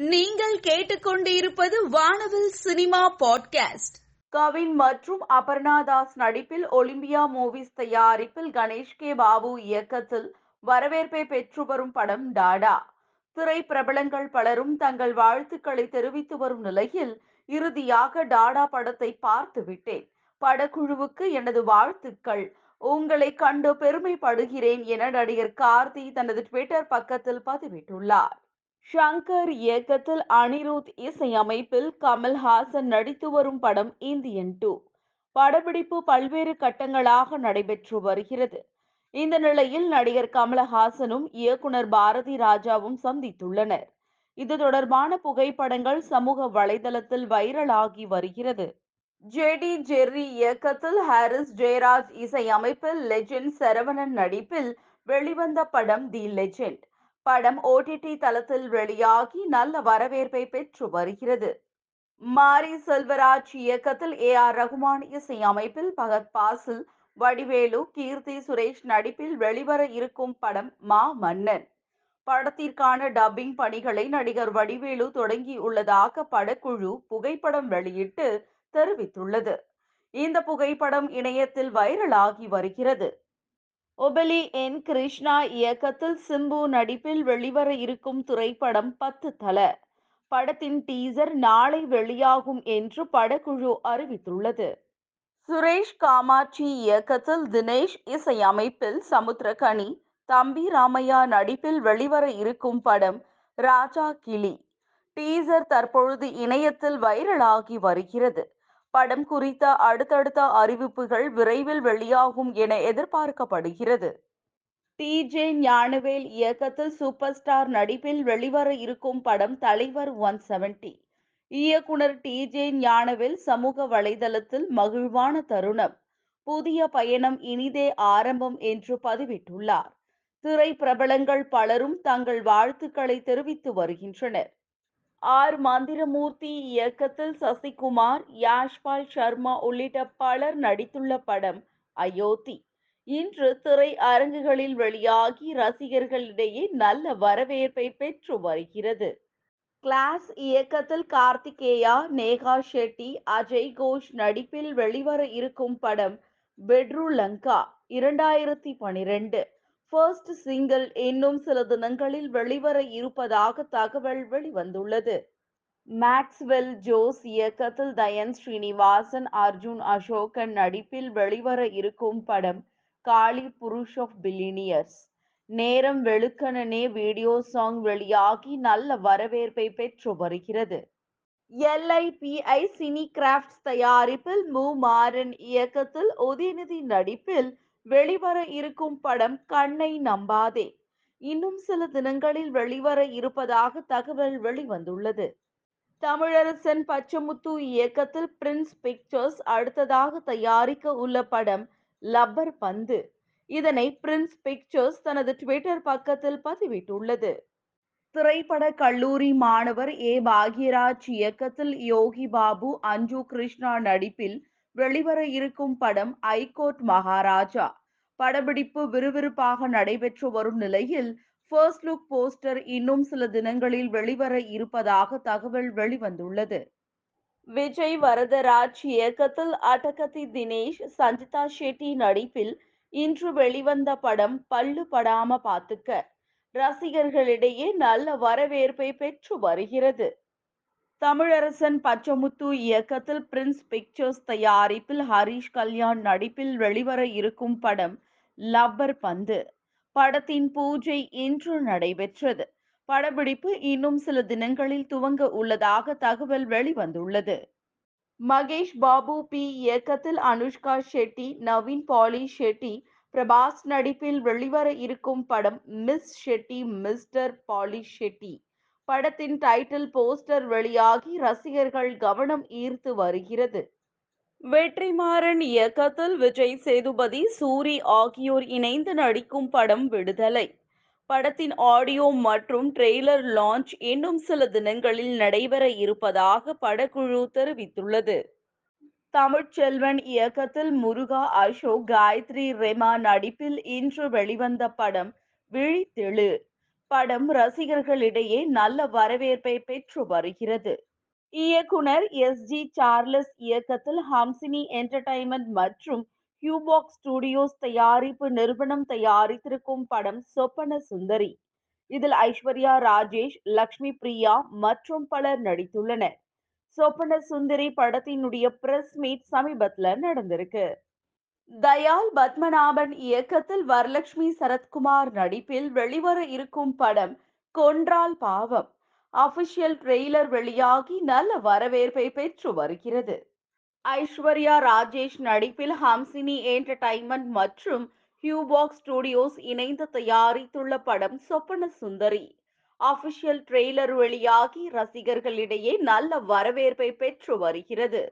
நீங்கள் கேட்டுக்கொண்டிருப்பது வானவில் சினிமா பாட்காஸ்ட். கவின் மற்றும் அபர்ணா தாஸ் நடிப்பில் ஒலிம்பியா மூவிஸ் தயாரிப்பில் கணேஷ் கே பாபு இயக்கத்தில் வரவேற்பை பெற்று வரும் படம் டாடா. திரை பிரபலங்கள் பலரும் தங்கள் வாழ்த்துக்களை தெரிவித்து வரும் நிலையில் இறுதியாக டாடா படத்தை பார்த்து விட்டேன். படக்குழுவுக்கு எனது வாழ்த்துக்கள். உங்களை கண்டு பெருமைப்படுகிறேன் என நடிகர் கார்த்தி தனது ட்விட்டர் பக்கத்தில் பதிவிட்டுள்ளார். ஷங்கர் இயக்கத்தில் அனிருத் இசையமைப்பில் கமல்ஹாசன் நடித்து வரும் படம் இந்தியன் டூ. படப்பிடிப்பு பல்வேறு கட்டங்களாக நடைபெற்று வருகிறது. இந்த நிலையில் நடிகர் கமலஹாசனும் இயக்குனர் பாரதி ராஜாவும் சந்தித்துள்ளனர். இது தொடர்பான புகைப்படங்கள் சமூக வலைதளத்தில் வைரலாகி வருகிறது. ஜேடி ஜெர்ரி இயக்கத்தில் ஹாரிஸ் ஜெயராஜ் இசையமைப்பில் லெஜெண்ட் சரவணன் நடிப்பில் வெளிவந்த படம் தி லெஜெண்ட். படம் ஓடிடி தளத்தில் வெளியாகி நல்ல வரவேற்பை பெற்று வருகிறது. மாரி செல்வராஜ் இயக்கத்தில் ஏ ஆர் ரகுமான் இசையமைப்பில் பகத் பாசில் வடிவேலு கீர்த்தி சுரேஷ் நடிப்பில் வெளிவர இருக்கும் படம் மா மன்னன். படத்திற்கான டப்பிங் பணிகளை நடிகர் வடிவேலு தொடங்கியுள்ளதாக படக்குழு புகைப்படம் வெளியிட்டு தெரிவித்துள்ளது. இந்த புகைப்படம் இணையத்தில் வைரலாகி வருகிறது. ஒபலி என் கிருஷ்ணா இயக்கத்தில் சிம்பு நடிப்பில் வெளிவர இருக்கும் திரைப்படம் பத்து தல. படத்தின் டீசர் நாளை வெளியாகும் என்று படக்குழு அறிவித்துள்ளது. சுரேஷ் காமாட்சி இயக்கத்தில் தினேஷ் இசையமைப்பில் சமுத்திரகனி தம்பி ராமையா நடிப்பில் வெளிவர இருக்கும் படம் ராஜா கிளி. டீசர் தற்பொழுது இணையத்தில் வைரலாகி வருகிறது. படம் குறித்த அடுத்தடுத்த அறிவிப்புகள் விரைவில் வெளியாகும் என எதிர்பார்க்கப்படுகிறது. டி. ஜே. ஞானவேல் இயக்கத்தில் சூப்பர் ஸ்டார் நடிப்பில் வெளிவர இருக்கும் படம் தலைவர் ஒன் செவன்டி. இயக்குனர் டி. ஜே. ஞானவேல் சமூக வலைதளத்தில் மகிழ்வான தருணம். புதிய பயணம் இனிதே ஆரம்பம் என்று பதிவிட்டுள்ளார். திரை பிரபலங்கள் பலரும் தங்கள் வாழ்த்துக்களை தெரிவித்து வருகின்றனர். ஆர் மந்திரமூர்த்தி இயக்கத்தில் சசிகுமார் யாஷ்பால் சர்மா உள்ளிட்ட பலர் நடித்துள்ள படம் அயோத்தி. இன்று திரை அரங்குகளில் வெளியாகி ரசிகர்களிடையே நல்ல வரவேற்பை பெற்று வருகிறது. கிளாஸ் இயக்கத்தில் கார்த்திகேயா நேகா ஷெட்டி அஜய் கோஷ் நடிப்பில் வெளிவர இருக்கும் படம் பெட்ரு லங்கா இரண்டாயிரத்தி பனிரெண்டு. ஃபர்ஸ்ட் சிங்கிள் இன்னும் சில தினங்களில் வெளிவர இருப்பதாக தகவல் வெளிவந்துள்ளது. மேக்ஸ்வெல் ஜோஸ் இயக்கத்தில் தயன் ஸ்ரீனிவாசன் அர்ஜுன் அசோகன் நடிப்பில் வெளிவர இருக்கும் படம் காளி புருஷ் ஆஃப் பில்லினியர்ஸ் நேரம் வெளுக்கணனே வீடியோ சாங் வெளியாகி நல்ல வரவேற்பை பெற்று வருகிறது. எல்ஐபிஐ சினி கிராஃப்ட்ஸ் தயாரிப்பில் மு. மாறன் இயக்கத்தில் உதயநிதி நடிப்பில் வெளிவர இருக்கும் படம் கண்ணை நம்பாதே. இன்னும் சில தினங்களில் வெளிவர இருப்பதாக தகவல் வெளிவந்துள்ளது. தமிழரசன் பச்சமுத்து இயக்கத்தில் பிரின்ஸ் பிக்சர்ஸ் அடுத்ததாக தயாரிக்க உள்ள படம் லப்பர் பந்து. இதனை பிரின்ஸ் பிக்சர்ஸ் தனது ட்விட்டர் பக்கத்தில் பதிவிட்டுள்ளது. திரைப்பட கல்லூரி மாணவர் ஏ. பாக்யராஜ் இயக்கத்தில் யோகி பாபு அஞ்சு கிருஷ்ணா நடிப்பில் வெளிவர இருக்கும் படம் ஐகோர்ட் மகாராஜா. படப்பிடிப்பு விறுவிறுப்பாக நடைபெற்று வரும் நிலையில் ஃபர்ஸ்ட் லுக் போஸ்டர் இன்னும் சில தினங்களில் வெளிவர இருப்பதாக தகவல் வெளிவந்துள்ளது. விஜய் வரதராஜ் இயக்கத்தில் அட்டகத்தி தினேஷ் சஞ்சிதா ஷெட்டி நடிப்பில் இன்று வெளிவந்த படம் பல்லு படாம பாத்துக்க ரசிகர்களிடையே நல்ல வரவேற்பை பெற்று வருகிறது. தமிழரசன் பச்சமுத்து இயக்கத்தில் பிரின்ஸ் பிக்சர்ஸ் தயாரிப்பில் ஹரிஷ் கல்யாண் நடிப்பில் வெளிவர இருக்கும் படம் லப்பர் பந்து. படத்தின் பூஜை இன்று நடைபெற்றது. படப்பிடிப்பு இன்னும் சில தினங்களில் துவங்க உள்ளதாக தகவல் வெளிவந்துள்ளது. மகேஷ் பாபு பி. இயக்கத்தில் அனுஷ்கா ஷெட்டி நவீன் பாலி ஷெட்டி பிரபாஸ் நடிப்பில் வெளிவர இருக்கும் படம் miss Shetty mister Polishetty. படத்தின் டைட்டில் போஸ்டர் வெளியாகி ரசிகர்கள் கவனம் ஈர்த்து வருகிறது. வெற்றிமாறன் இயக்கத்தில் விஜய் சேதுபதி சூரி ஆகியோர் இணைந்து நடிக்கும் படம் விடுதலை. படத்தின் ஆடியோ மற்றும் ட்ரெய்லர் லான்ச் இன்னும் சில தினங்களில் நடைபெற இருப்பதாக படக்குழு தெரிவித்துள்ளது. தமிழ்ச்செல்வன் இயக்கத்தில் முருகா அசோக் காயத்ரி ரெமா நடிப்பில் இன்று வெளிவந்த படம் விழித்தெழு. படம் ரசிகர்களிடையே நல்ல வரவேற்பை பெற்று வருகிறது. இயக்குனர் எஸ் ஜி சார்லஸ் இயக்கத்தில் ஹம்சினி என்டர்டைன்மெண்ட் மற்றும் கியூபாக்ஸ் ஸ்டுடியோஸ் தயாரிப்பு நிறுவனம் தயாரித்திருக்கும் படம் சொப்பன சுந்தரி. இதில் ஐஸ்வர்யா ராஜேஷ் லக்ஷ்மி பிரியா மற்றும் பலர் நடித்துள்ளனர். சொப்பன சுந்தரி படத்தினுடைய பிரஸ் மீட் சமீபத்துல நடந்திருக்கு. தயால் பத்மநாபன் இயக்கத்தில் வரலட்சுமி சரத்குமார் நடிப்பில் வெளிவர இருக்கும் படம் கொன்றால் பாவம். அபிஷியல் ட்ரெய்லர் வெளியாகி நல்ல வரவேற்பை பெற்று வருகிறது. ஐஸ்வர்யா ராஜேஷ் நடிப்பில் ஹம்சினி என்டர்டைன்மெண்ட் மற்றும் ஹியூபாக்ஸ் ஸ்டுடியோஸ் இணைந்து தயாரித்துள்ள படம் சொப்பன சுந்தரி. அபிஷியல் ட்ரெய்லர் வெளியாகி ரசிகர்களிடையே நல்ல வரவேற்பை பெற்று வருகிறது.